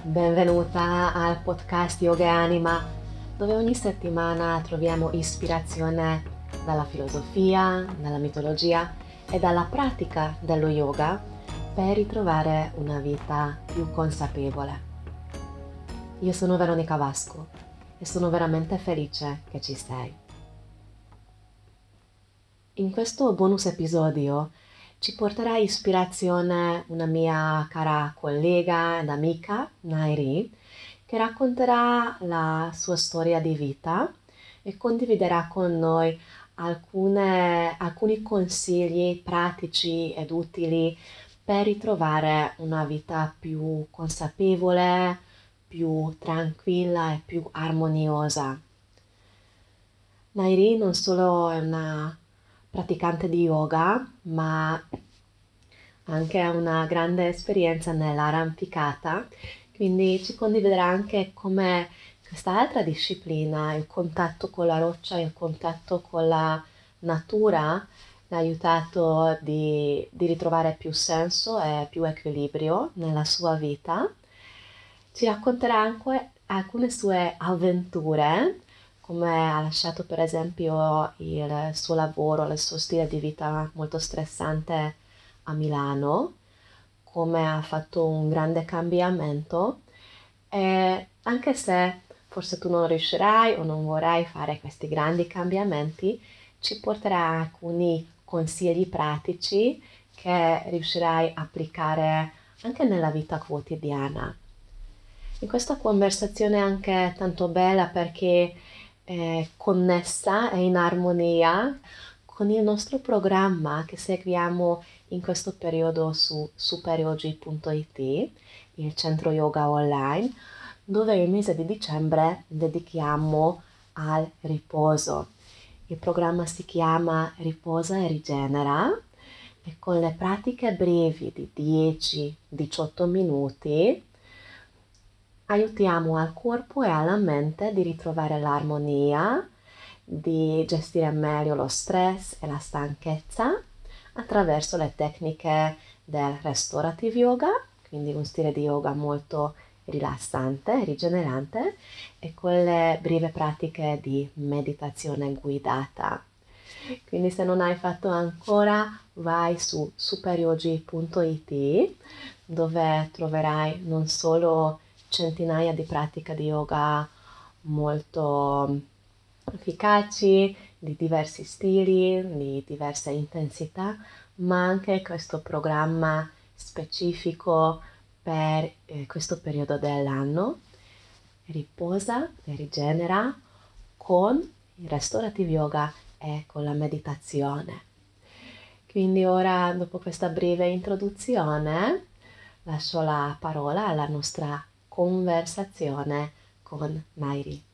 Benvenuta al podcast Yoga e Anima, dove ogni settimana troviamo ispirazione dalla filosofia, dalla mitologia e dalla pratica dello yoga per ritrovare una vita più consapevole. Io sono Veronica Vasco e sono veramente felice che ci sei. In questo bonus episodio ci porterà ispirazione una mia cara collega ed amica, Nairi, che racconterà la sua storia di vita e condividerà con noi alcune, alcuni consigli pratici ed utili per ritrovare una vita più consapevole, più tranquilla e più armoniosa. Nairi non solo è una praticante di yoga, ma anche una grande esperienza nell'arrampicata, quindi ci condividerà anche come quest'altra disciplina, il contatto con la roccia, il contatto con la natura, l'ha aiutato di, di ritrovare più senso e più equilibrio nella sua vita. Ci racconterà anche alcune sue avventure come ha lasciato per esempio il suo lavoro, il suo stile di vita molto stressante a Milano, come ha fatto un grande cambiamento e anche se forse tu non riuscirai o non vorrai fare questi grandi cambiamenti, ci porterà alcuni consigli pratici che riuscirai a applicare anche nella vita quotidiana. In questa conversazione è anche tanto bella perché eh, connessa e in armonia con il nostro programma che seguiamo in questo periodo su superyogi.it, il centro yoga online, dove il mese di dicembre dedichiamo al riposo. Il programma si chiama Riposa e Rigenera e con le pratiche brevi di 10-18 minuti aiutiamo al corpo e alla mente di ritrovare l'armonia, di gestire meglio lo stress e la stanchezza attraverso le tecniche del restorative yoga, quindi un stile di yoga molto rilassante, rigenerante, e quelle brevi pratiche di meditazione guidata. Quindi se non hai fatto ancora, vai su superyogi.it dove troverai non solo centinaia di pratiche di yoga molto efficaci, di diversi stili, di diverse intensità, ma anche questo programma specifico per eh, questo periodo dell'anno. Riposa e rigenera con il restorative yoga e con la meditazione. Quindi ora, dopo questa breve introduzione, lascio la parola alla nostra conversazione con Nairi.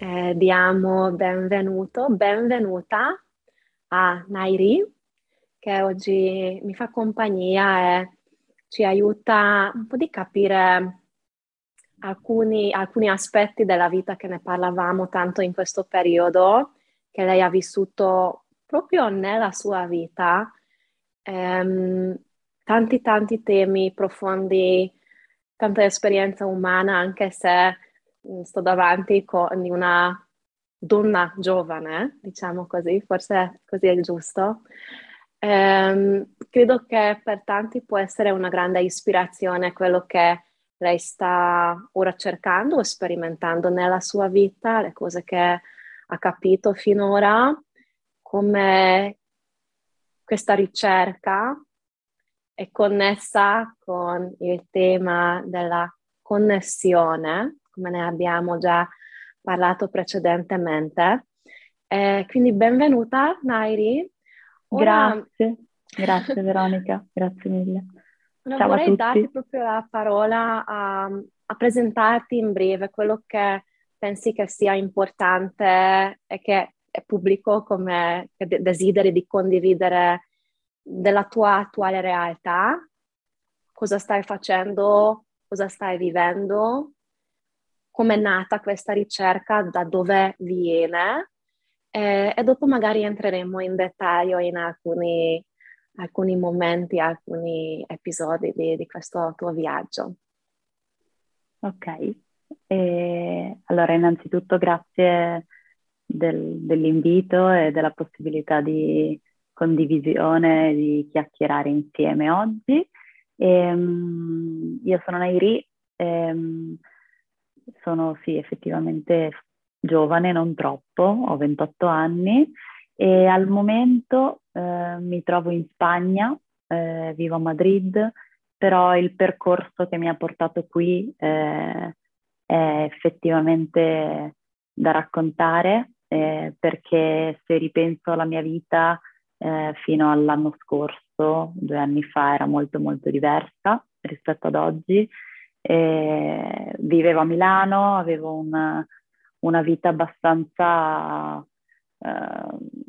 Eh, diamo benvenuto, benvenuta a Nairi che oggi mi fa compagnia e ci aiuta un po' di capire alcuni, alcuni aspetti della vita che ne parlavamo tanto in questo periodo che lei ha vissuto proprio nella sua vita ehm, tanti tanti temi profondi, tanta esperienza umana, anche se mm, sto davanti con una donna giovane, diciamo così, forse così è giusto. Ehm, credo che per tanti può essere una grande ispirazione quello che lei sta ora cercando o sperimentando nella sua vita, le cose che ha capito finora come questa ricerca è connessa con il tema della connessione, come ne abbiamo già parlato precedentemente. Eh, quindi benvenuta Nairi. Ora, grazie, grazie Veronica, grazie mille. Ciao vorrei darti proprio la parola a, a presentarti in breve quello che pensi che sia importante e che pubblico come desideri di condividere della tua attuale realtà, cosa stai facendo, cosa stai vivendo, come è nata questa ricerca, da dove viene? E, e dopo magari entreremo in dettaglio in alcuni, alcuni momenti, alcuni episodi di, di questo tuo viaggio. Ok, e allora innanzitutto grazie del, dell'invito e della possibilità di condivisione, di chiacchierare insieme oggi. E, um, io sono Nairi, e, um, sono sì effettivamente giovane, non troppo, ho 28 anni e al momento eh, mi trovo in Spagna, eh, vivo a Madrid, però il percorso che mi ha portato qui eh, è effettivamente da raccontare eh, perché se ripenso alla mia vita eh, fino all'anno scorso, due anni fa, era molto molto diversa rispetto ad oggi. Eh, vivevo a Milano, avevo una, una vita abbastanza eh,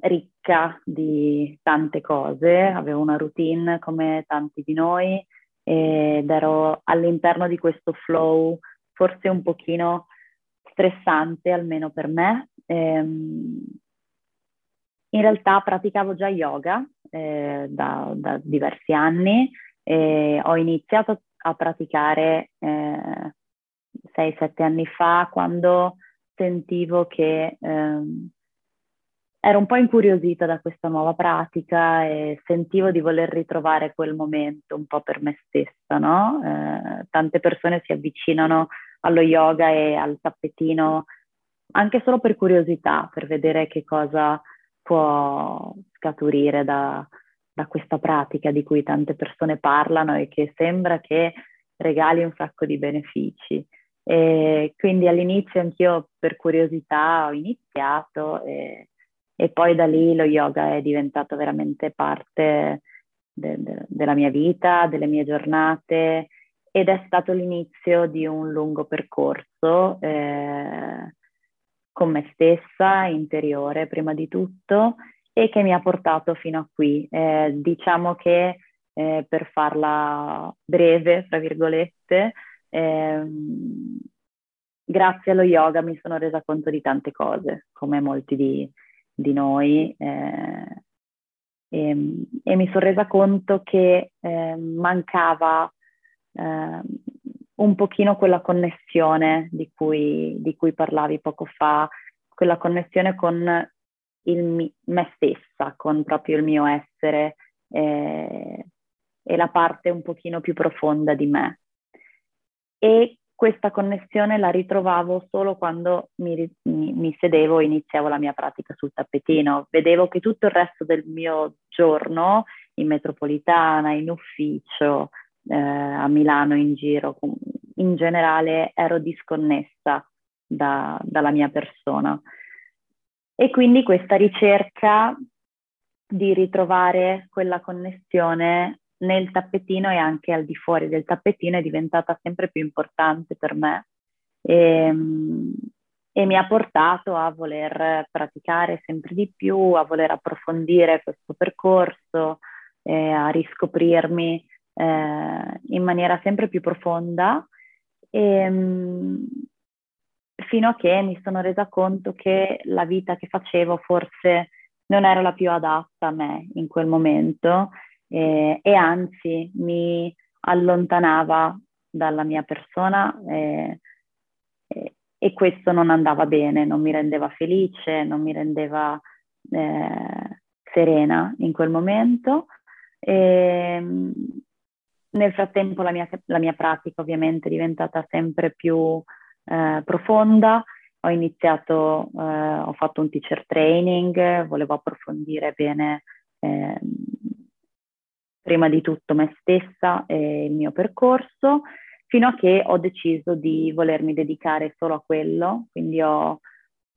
ricca di tante cose, avevo una routine come tanti di noi ed ero all'interno di questo flow forse un pochino stressante, almeno per me. Ehm, in realtà praticavo già yoga eh, da, da, diversi anni e ho iniziato a praticare eh, 6-7 anni fa quando sentivo che ehm, ero un po' incuriosita da questa nuova pratica e sentivo di voler ritrovare quel momento un po' per me stessa, no? Eh, tante persone si avvicinano allo yoga e al tappetino anche solo per curiosità, per vedere che cosa può scaturire da, da questa pratica di cui tante persone parlano e che sembra che regali un sacco di benefici. E quindi all'inizio anch'io per curiosità ho iniziato e, e poi da lì lo yoga è diventato veramente parte de, de, della mia vita, delle mie giornate ed è stato l'inizio di un lungo percorso eh, con me stessa, interiore prima di tutto, e che mi ha portato fino a qui. Eh, diciamo che eh, per farla breve, fra virgolette, ehm, grazie allo yoga mi sono resa conto di tante cose, come molti di, di noi, eh, e, e, mi sono resa conto che eh, mancava eh, un pochino quella connessione di cui, di cui, parlavi poco fa, quella connessione con il, me stessa, con proprio il mio essere eh, e la parte un pochino più profonda di me. E questa connessione la ritrovavo solo quando mi, mi, mi sedevo e iniziavo la mia pratica sul tappetino. Vedevo che tutto il resto del mio giorno, in metropolitana, in ufficio, eh, a Milano in giro, in generale ero disconnessa da, dalla mia persona. E quindi questa ricerca di ritrovare quella connessione nel tappetino e anche al di fuori del tappetino è diventata sempre più importante per me e, ehm, e mi ha portato a voler praticare sempre di più, a voler approfondire questo percorso, eh, a riscoprirmi eh, in maniera sempre più profonda e, ehm, fino a che mi sono resa conto che la vita che facevo forse non era la più adatta a me in quel momento eh, e anzi mi allontanava dalla mia persona eh, eh, e questo non andava bene, non mi rendeva felice, non mi rendeva eh, serena in quel momento. E, ehm, nel frattempo la mia, la mia, pratica ovviamente è diventata sempre più eh, profonda, ho iniziato, eh, ho fatto un teacher training, volevo approfondire bene eh, prima di tutto me stessa e il mio percorso, fino a che ho deciso di volermi dedicare solo a quello, quindi ho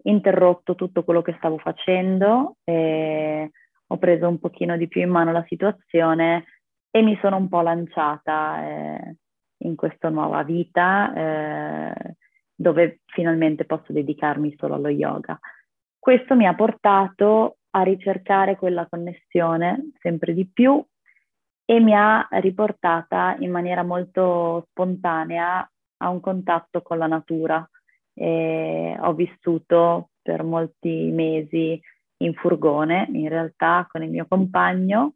interrotto tutto quello che stavo facendo e ho preso un pochino di più in mano la situazione e mi sono un po' lanciata eh, in questa nuova vita eh, dove finalmente posso dedicarmi solo allo yoga. Questo mi ha portato a ricercare quella connessione sempre di più e mi ha riportata in maniera molto spontanea a un contatto con la natura e ho vissuto per molti mesi in furgone, in realtà con il mio compagno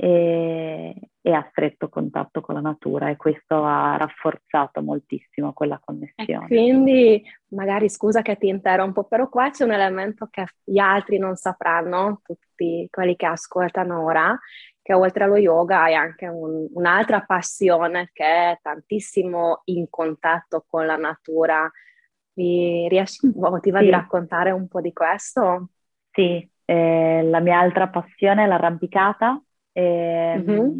e, e, a stretto contatto con la natura e questo ha rafforzato moltissimo quella connessione. E quindi, magari scusa che ti interrompo, però qua c'è un elemento che gli altri non sapranno, tutti quelli che ascoltano ora, che oltre allo yoga hai anche un, un'altra passione che è tantissimo in contatto con la natura. Mi riesci po', ti va sì. di raccontare un po' di questo? Sì, eh, la mia altra passione è l'arrampicata e, mm-hmm.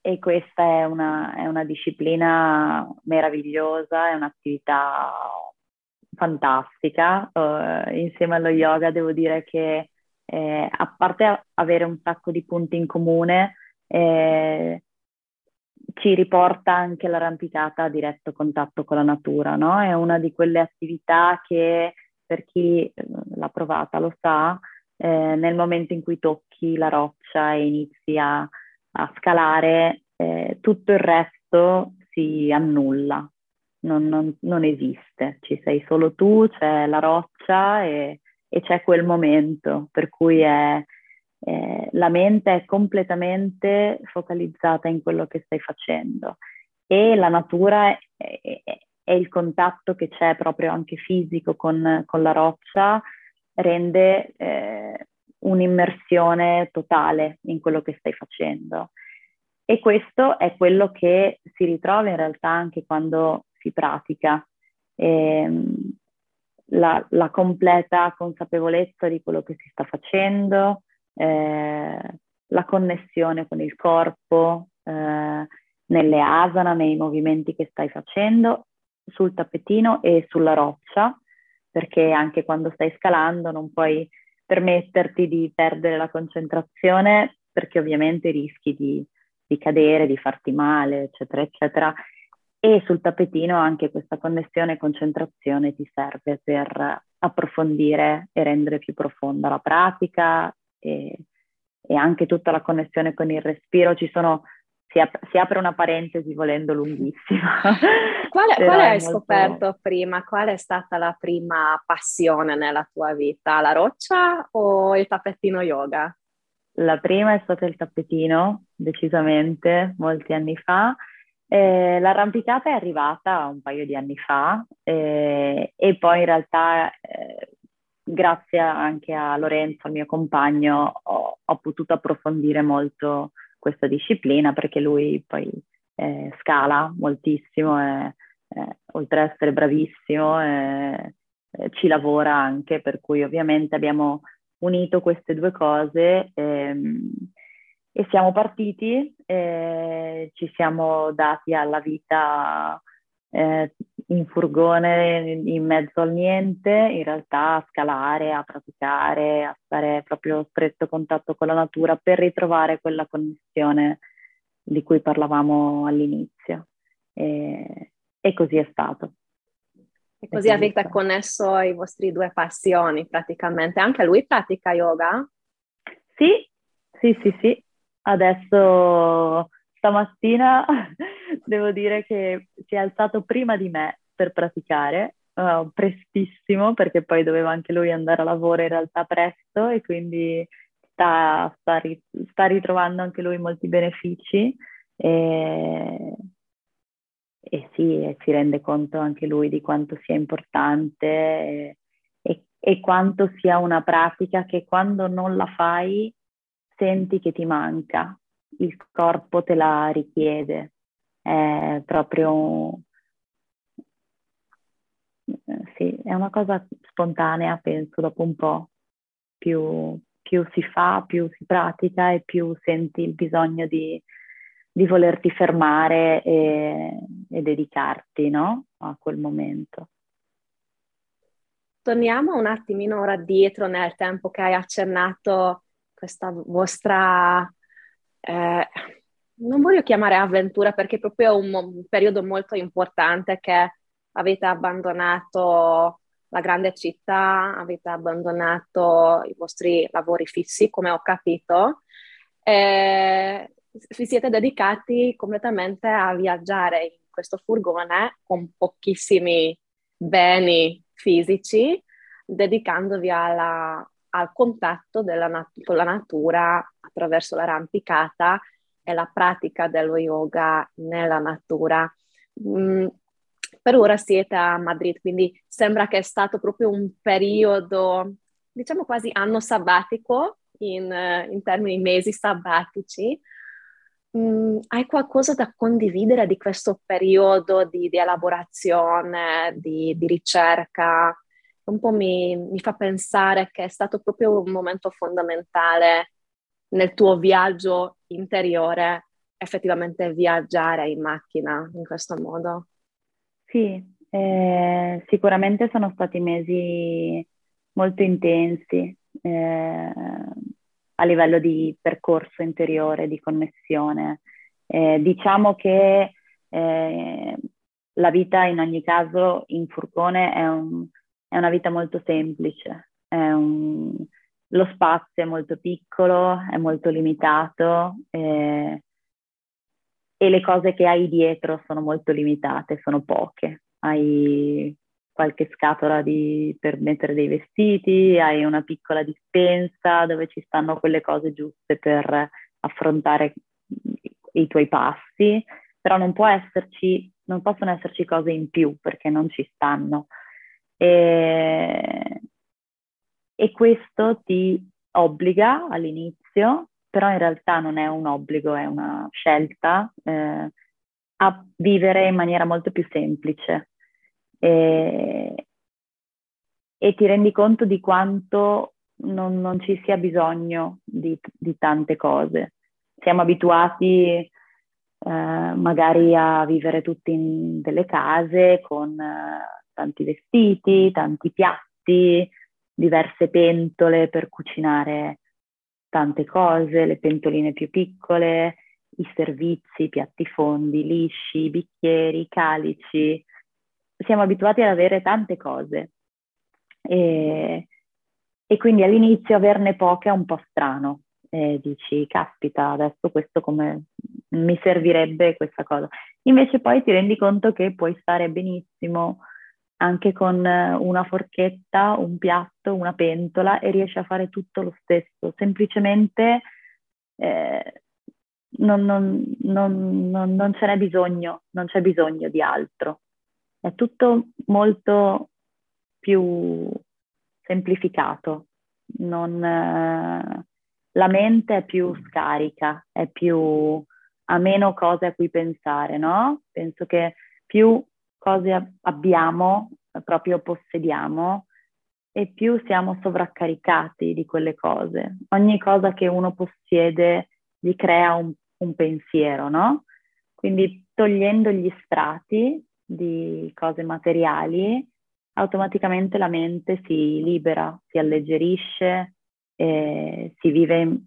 e questa è una, è una, disciplina meravigliosa, è un'attività fantastica. Uh, insieme allo yoga devo dire che eh, a parte avere un sacco di punti in comune, eh, ci riporta anche l'arrampicata a diretto contatto con la natura, no? È una di quelle attività che per chi eh, l'ha provata lo sa, eh, nel momento in cui tocchi la roccia e inizi a, a scalare, eh, tutto il resto si annulla, non, non, non, esiste, ci sei solo tu, c'è la roccia e, e c'è quel momento, per cui è, eh, la mente è completamente focalizzata in quello che stai facendo. E la natura è, è, è il contatto che c'è proprio anche fisico con, con la roccia rende eh, un'immersione totale in quello che stai facendo. E questo è quello che si ritrova in realtà anche quando si pratica. Eh, la, la, completa consapevolezza di quello che si sta facendo, eh, la connessione con il corpo, eh, nelle asana, nei movimenti che stai facendo, sul tappetino e sulla roccia, perché anche quando stai scalando non puoi permetterti di perdere la concentrazione perché ovviamente rischi di, di cadere, di farti male, eccetera, eccetera. E sul tappetino anche questa connessione e concentrazione ti serve per approfondire e rendere più profonda la pratica e, e anche tutta la connessione con il respiro. Ci sono si, ap- si, apre una parentesi volendo lunghissima. quale, quale hai molto... scoperto prima? Qual è stata la prima passione nella tua vita? La roccia o il tappetino yoga? La prima è stata il tappetino, decisamente, molti anni fa. Eh, l'arrampicata è arrivata un paio di anni fa eh, e poi in realtà eh, grazie anche a Lorenzo, il mio compagno, ho, ho potuto approfondire molto questa disciplina perché lui poi eh, scala moltissimo e eh, oltre ad essere bravissimo eh, ci lavora anche, per cui ovviamente abbiamo unito queste due cose ehm, e siamo partiti, ci siamo dati alla vita eh, in furgone in mezzo al niente, in realtà a scalare, a praticare, a stare proprio a stretto contatto con la natura per ritrovare quella connessione di cui parlavamo all'inizio. E, e così è stato. E così è avete connesso i vostri due passioni praticamente. Anche lui pratica yoga? Sì, sì, sì, sì. Adesso stamattina devo dire che si è alzato prima di me per praticare, uh, prestissimo, perché poi doveva anche lui andare a lavoro in realtà presto e quindi sta, sta, sta ritrovando anche lui molti benefici. E, e sì, e si rende conto anche lui di quanto sia importante e, e, e, quanto sia una pratica che quando non la fai senti che ti manca, il corpo te la richiede, è proprio sì, è una cosa spontanea, penso, dopo un po'. Più, più si fa, più si pratica e più senti il bisogno di, di volerti fermare e, e dedicarti no? a quel momento. Torniamo un attimino ora dietro nel tempo che hai accennato questa vostra, eh, non voglio chiamare avventura perché è proprio un, un periodo molto importante che avete abbandonato la grande città, avete abbandonato i vostri lavori fissi, come ho capito, e vi siete dedicati completamente a viaggiare in questo furgone con pochissimi beni fisici, dedicandovi alla, al contatto nat- con la natura attraverso l'arrampicata e la pratica dello yoga nella natura. Mm, per ora siete a Madrid, quindi sembra che è stato proprio un periodo, diciamo quasi anno sabbatico in, in termini mesi sabbatici. Mm, hai qualcosa da condividere di questo periodo di, di elaborazione, di, di, ricerca? Un po' mi, mi fa pensare che è stato proprio un momento fondamentale nel tuo viaggio interiore effettivamente viaggiare in macchina in questo modo? Sì, eh, sicuramente sono stati mesi molto intensi eh, a livello di percorso interiore, di connessione. Eh, diciamo che eh, la vita in ogni caso in furgone è, un, è una vita molto semplice, un, lo spazio è molto piccolo, è molto limitato eh, e le cose che hai dietro sono molto limitate, sono poche. Hai qualche scatola di, per mettere dei vestiti, hai una piccola dispensa dove ci stanno quelle cose giuste per affrontare i tuoi passi, però non, esserci, non possono esserci cose in più perché non ci stanno. E, e questo ti obbliga all'inizio, però in realtà non è un obbligo, è una scelta, eh, a vivere in maniera molto più semplice. E, e ti rendi conto di quanto non, non ci sia bisogno di, di, tante cose. Siamo abituati eh, magari a vivere tutti in delle case con eh, tanti vestiti, tanti piatti, diverse pentole per cucinare tante cose, le pentoline più piccole, i servizi, i piatti fondi, lisci, bicchieri, calici. Siamo abituati ad avere tante cose e, e quindi all'inizio averne poche è un po' strano. E dici, caspita, adesso questo come mi servirebbe questa cosa. Invece poi ti rendi conto che puoi stare benissimo anche con eh, una forchetta, un piatto, una pentola e riesci a fare tutto lo stesso. Semplicemente eh, non, non, non, non, ce n'è bisogno, non c'è bisogno di altro. È tutto molto più semplificato. Eh, la mente è più scarica, è più, ha meno cose a cui pensare, no? Penso che più cose abbiamo, proprio possediamo, e più siamo sovraccaricati di quelle cose. Ogni cosa che uno possiede gli crea un, un pensiero, no? Quindi togliendo gli strati di cose materiali, automaticamente la mente si libera, si alleggerisce, e si vive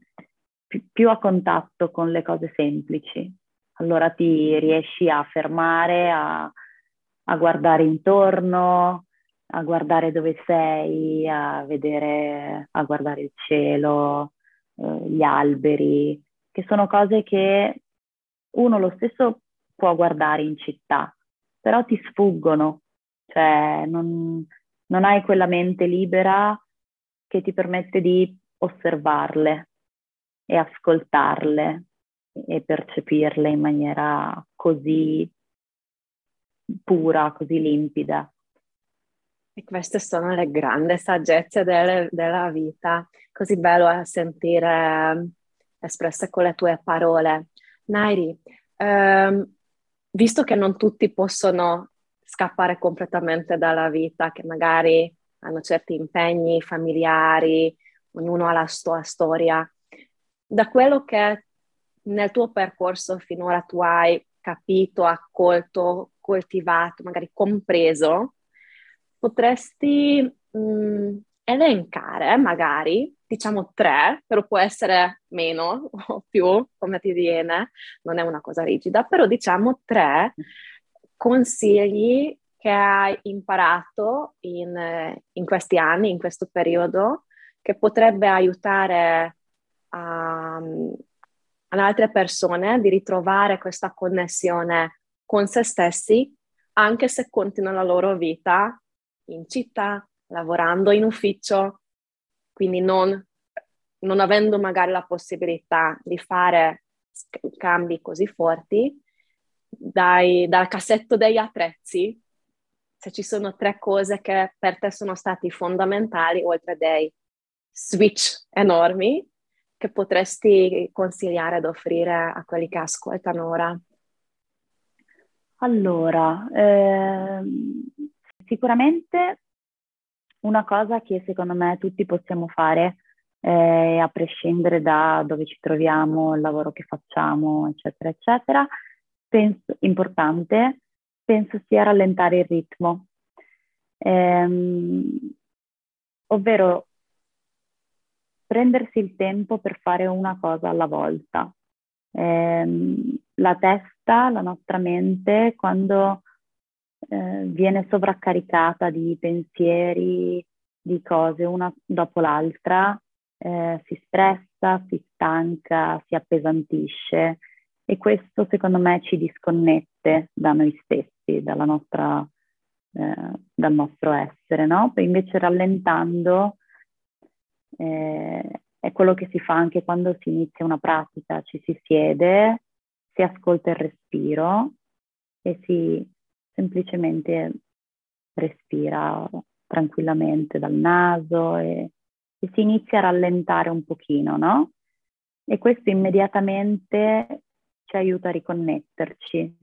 più a contatto con le cose semplici. Allora ti riesci a fermare, a, a guardare intorno, a guardare dove sei, a vedere, a guardare il cielo, eh, gli alberi, che sono cose che uno lo stesso può guardare in città, però ti sfuggono, cioè non, non hai quella mente libera che ti permette di osservarle e ascoltarle e percepirle in maniera così pura, così limpida. E queste sono le grandi saggezze delle, della vita, così bello sentire um, espresse con le tue parole. Nairi, um, visto che non tutti possono scappare completamente dalla vita, che magari hanno certi impegni familiari, ognuno ha la sua storia, da quello che nel tuo percorso finora tu hai capito, accolto, coltivato, magari compreso, potresti mh, mm, elencare magari, diciamo tre, però può essere meno o più, come ti viene, non è una cosa rigida, però diciamo tre consigli che hai imparato in, in questi anni, in questo periodo, che potrebbe aiutare a, ad altre persone di ritrovare questa connessione con se stessi, anche se continuano la loro vita in città, lavorando in ufficio, quindi non, non avendo magari la possibilità di fare cambi così forti, dai, dal cassetto degli attrezzi, se ci sono tre cose che per te sono stati fondamentali, oltre dei switch enormi, che potresti consigliare ad offrire a quelli che ascoltano ora? Allora, ehm, sicuramente una cosa che secondo me tutti possiamo fare, eh, a prescindere da dove ci troviamo, il lavoro che facciamo, eccetera, eccetera, penso, importante, penso sia rallentare il ritmo. Ehm, ovvero prendersi il tempo per fare una cosa alla volta. Eh, la testa, la nostra mente, quando eh, viene sovraccaricata di pensieri, di cose una dopo l'altra, eh, si stressa, si stanca, si appesantisce e questo secondo me ci disconnette da noi stessi, nostra, eh, dal nostro essere, no? Poi invece rallentando eh, è quello che si fa anche quando si inizia una pratica, ci si siede, si ascolta il respiro e si semplicemente respira tranquillamente dal naso e, e si inizia a rallentare un pochino, no? E questo immediatamente ci aiuta a riconnetterci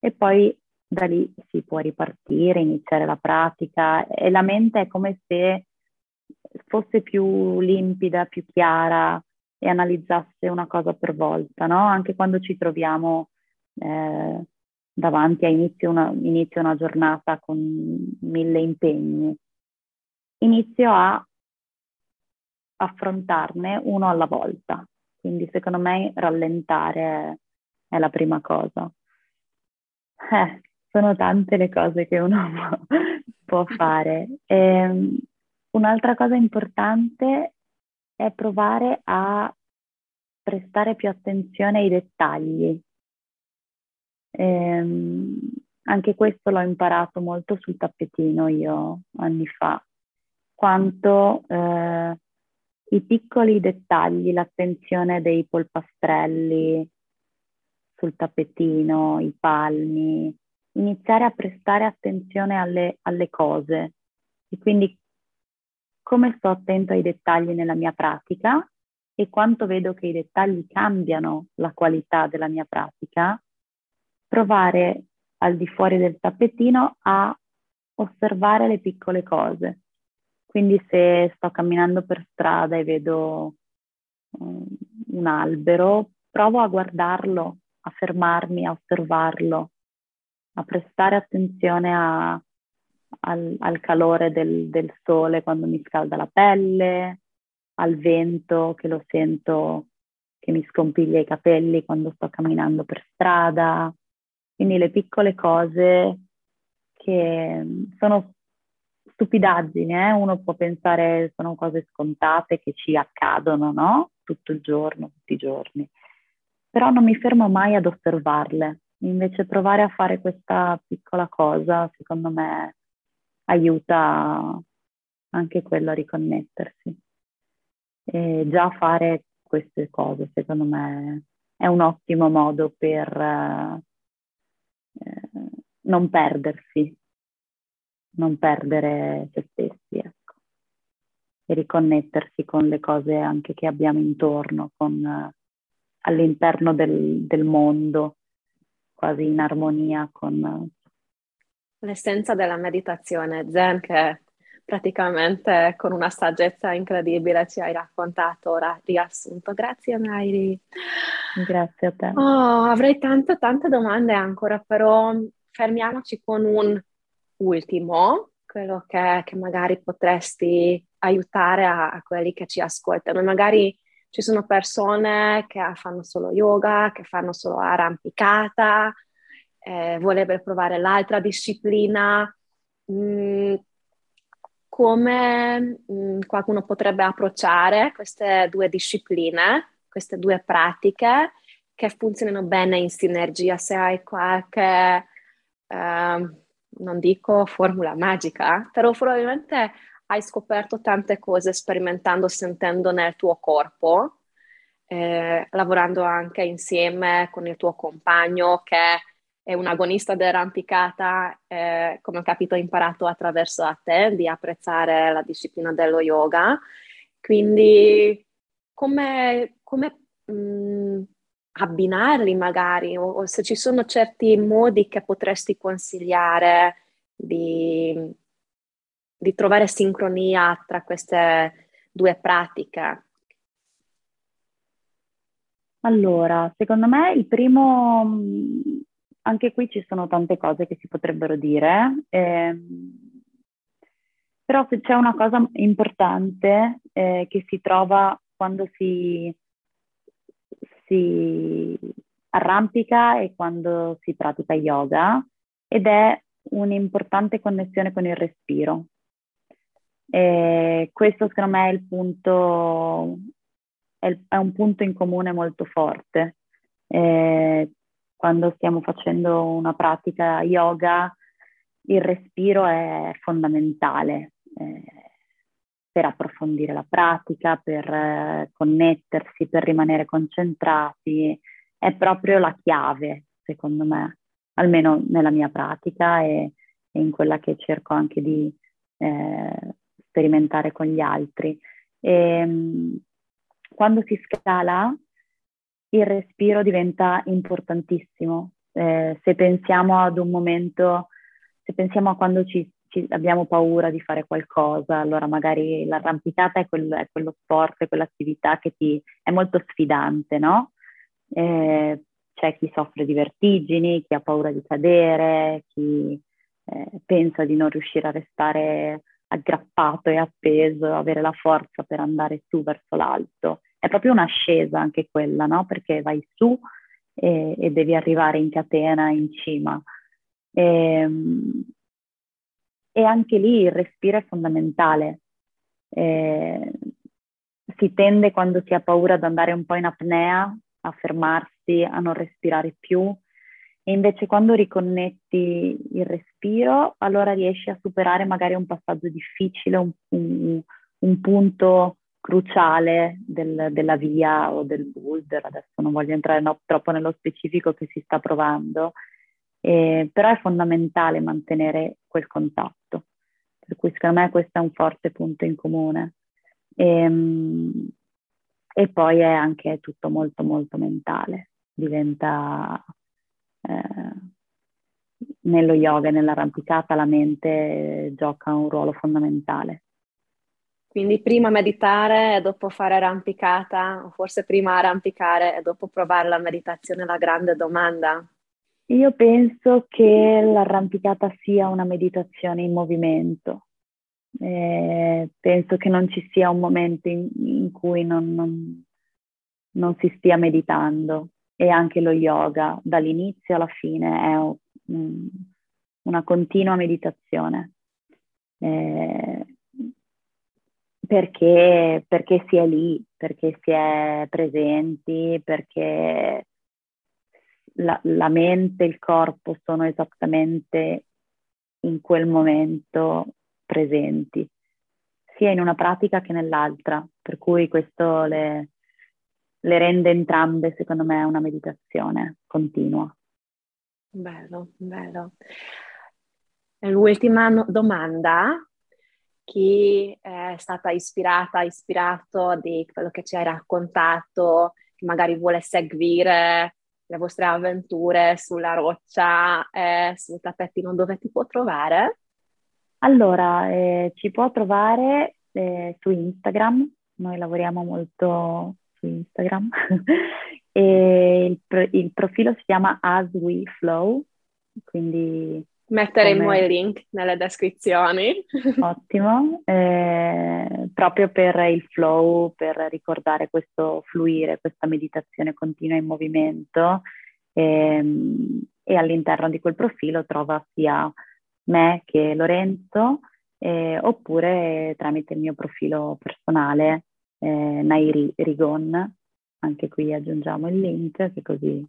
e poi da lì si può ripartire, iniziare la pratica e la mente è come se fosse più limpida, più chiara e analizzasse una cosa per volta, no? Anche quando ci troviamo eh, davanti a inizio una, inizio una giornata con mille impegni, inizio a affrontarne uno alla volta. Quindi secondo me rallentare è la prima cosa. Eh, sono tante le cose che uno può fare. E, ehm, Un'altra cosa importante è provare a prestare più attenzione ai dettagli. Ehm, anche questo l'ho imparato molto sul tappetino io anni fa, quanto eh, i piccoli dettagli, l'attenzione dei polpastrelli sul tappetino, i palmi, iniziare a prestare attenzione alle, alle cose e quindi come sto attento ai dettagli nella mia pratica e quanto vedo che i dettagli cambiano la qualità della mia pratica, provare al di fuori del tappetino a osservare le piccole cose. Quindi se sto camminando per strada e vedo um, un albero, provo a guardarlo, a fermarmi, a osservarlo, a prestare attenzione a, al, al calore del, del, sole quando mi scalda la pelle, al vento che lo sento che mi scompiglia i capelli quando sto camminando per strada. Quindi le piccole cose che sono stupidaggini, eh? uno può pensare sono cose scontate che ci accadono, no? Tutto il giorno, tutti i giorni. Però non mi fermo mai ad osservarle. Invece provare a fare questa piccola cosa, secondo me, aiuta anche quello a riconnettersi. E già fare queste cose, secondo me, è un ottimo modo per eh, non perdersi, non perdere se stessi, ecco, e riconnettersi con le cose anche che abbiamo intorno, con, eh, all'interno del, del mondo, quasi in armonia con l'essenza della meditazione zen che praticamente con una saggezza incredibile ci hai raccontato, ora riassunto. Grazie Mairi. Grazie a te. Oh, avrei tante tante domande ancora, però fermiamoci con un ultimo, quello che, che magari potresti aiutare a, a quelli che ci ascoltano. Magari ci sono persone che fanno solo yoga, che fanno solo arrampicata, eh, vorrebbe provare l'altra disciplina, mh, mm, come mh, mm, qualcuno potrebbe approcciare queste due discipline, queste due pratiche che funzionano bene in sinergia, se hai qualche, eh, non dico formula magica, però probabilmente hai scoperto tante cose sperimentando, sentendo nel tuo corpo, eh, lavorando anche insieme con il tuo compagno che è un agonista dell'arrampicata, eh, come ho capito, imparato attraverso a te di apprezzare la disciplina dello yoga. Quindi come, come mh, mm, abbinarli magari o, o, se ci sono certi modi che potresti consigliare di, di trovare sincronia tra queste due pratiche? Allora, secondo me il primo, anche qui ci sono tante cose che si potrebbero dire, eh, però se c'è una cosa importante eh, che si trova quando si, si arrampica e quando si pratica yoga ed è un'importante connessione con il respiro. E questo secondo me è il punto, è, è un punto in comune molto forte. E quando stiamo facendo una pratica yoga, il respiro è fondamentale eh, per approfondire la pratica, per eh, connettersi, per rimanere concentrati. È proprio la chiave, secondo me, almeno nella mia pratica e, e in quella che cerco anche di eh, sperimentare con gli altri. E, ehm, quando si scala, il respiro diventa importantissimo. Eh, se pensiamo ad un momento, se pensiamo a quando ci, ci abbiamo paura di fare qualcosa, allora magari l'arrampicata è, quel, è quello sport, è quell'attività che ti, è molto sfidante, no? Eh, c'è chi soffre di vertigini, chi ha paura di cadere, chi eh, pensa di non riuscire a restare aggrappato e appeso, avere la forza per andare su verso l'alto. È proprio un'ascesa anche quella, no? Perché vai su e, e devi arrivare in catena in cima. E, ehm, e anche lì il respiro è fondamentale. E, si tende quando si ha paura ad andare un po' in apnea, a fermarsi, a non respirare più e invece quando riconnetti il respiro, allora riesci a superare magari un passaggio difficile, un, un, un punto cruciale del, della via o del boulder. Adesso non voglio entrare no, troppo nello specifico che si sta provando, eh, però è fondamentale mantenere quel contatto. Per cui secondo me questo è un forte punto in comune. E, ehm, e poi è anche tutto molto molto mentale, diventa eh, nello yoga e nell'arrampicata la mente gioca un ruolo fondamentale. Quindi prima meditare e dopo fare arrampicata, o forse prima arrampicare e dopo provare la meditazione la grande domanda. Io penso che l'arrampicata sia una meditazione in movimento. Eh, penso che non ci sia un momento in, in cui non, non, non, si stia meditando e anche lo yoga dall'inizio alla fine è un, una continua meditazione. Eh, perché, perché si è lì, perché si è presenti, perché la, la mente e il corpo sono esattamente in quel momento presenti, sia in una pratica che nell'altra, per cui questo le, le rende entrambe, secondo me, una meditazione continua. Bello, bello. L'ultima domanda, chi è stata ispirata, ispirato di quello che ci hai raccontato, che magari vuole seguire le vostre avventure sulla roccia e sul tappetino, dove ti può trovare? Allora, eh, ci può trovare eh, su Instagram, noi lavoriamo molto su Instagram. e il, pro- il, profilo si chiama As We Flow, quindi... Metteremo come... il link nelle descrizioni. Ottimo, eh, proprio per il flow, per ricordare questo fluire, questa meditazione continua in movimento e, ehm, e all'interno di quel profilo trova sia me che Lorenzo eh, oppure tramite il mio profilo personale eh, Nairi Rigon, anche qui aggiungiamo il link che così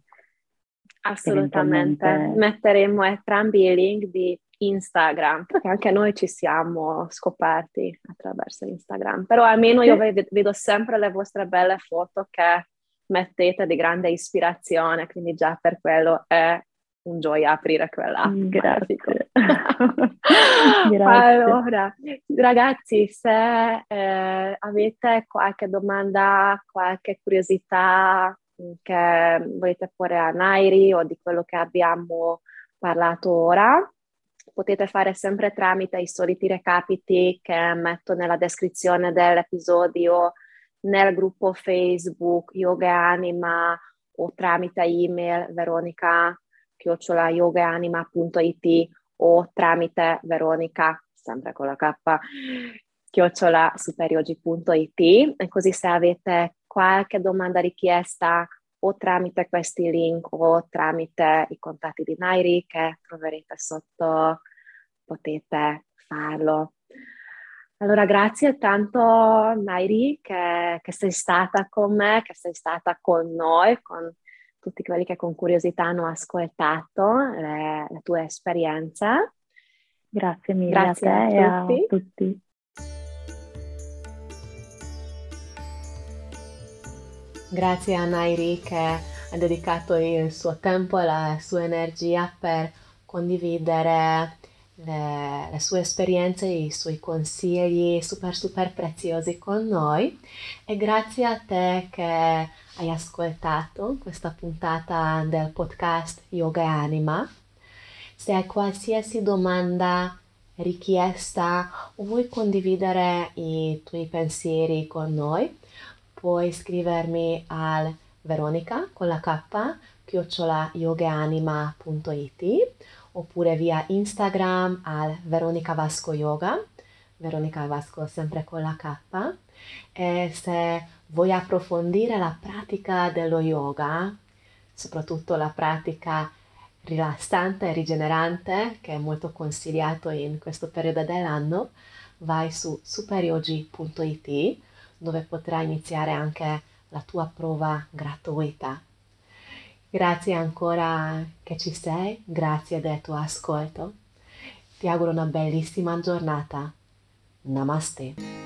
Assolutamente, metteremo entrambi i link di Instagram, perché anche noi ci siamo scoperti attraverso Instagram, però almeno io vedo sempre le vostre belle foto che mettete di grande ispirazione, quindi già per quello è un gioia aprire quella. Mm, grazie. Grazie. Allora, ragazzi, se eh, avete qualche domanda, qualche curiosità che volete porre a Nairi o di quello che abbiamo parlato ora, potete fare sempre tramite i soliti recapiti che metto nella descrizione dell'episodio nel gruppo Facebook Yoga Anima o tramite email veronica chiocciola yogaanima.it o tramite veronica, sempre con la K, chiocciola superiogi.it e così se avete qualche domanda richiesta o tramite questi link o tramite i contatti di Nairi che troverete sotto potete farlo. Allora, grazie tanto Nairi che, che, sei stata con me, che sei stata con noi, con tutti quelli che con curiosità hanno ascoltato le, la tua esperienza. Grazie mille grazie a te a tutti. a tutti. Grazie a Nairi che ha dedicato il suo tempo e la sua energia per condividere le, le, sue esperienze, i suoi consigli super super preziosi con noi e grazie a te che hai ascoltato questa puntata del podcast Yoga e Anima. Se hai qualsiasi domanda, richiesta o vuoi condividere i tuoi pensieri con noi, puoi scrivermi al veronica con la k chiocciola yogaanima.it oppure via Instagram al Veronica Vasco Yoga, Veronica Vasco sempre con la K. E se vuoi approfondire la pratica dello yoga, soprattutto la pratica rilassante e rigenerante, che è molto consigliato in questo periodo dell'anno, vai su superyogi.it dove potrai iniziare anche la tua prova gratuita Grazie ancora che ci sei, grazie del tuo ascolto. Ti auguro una bellissima giornata. Namaste.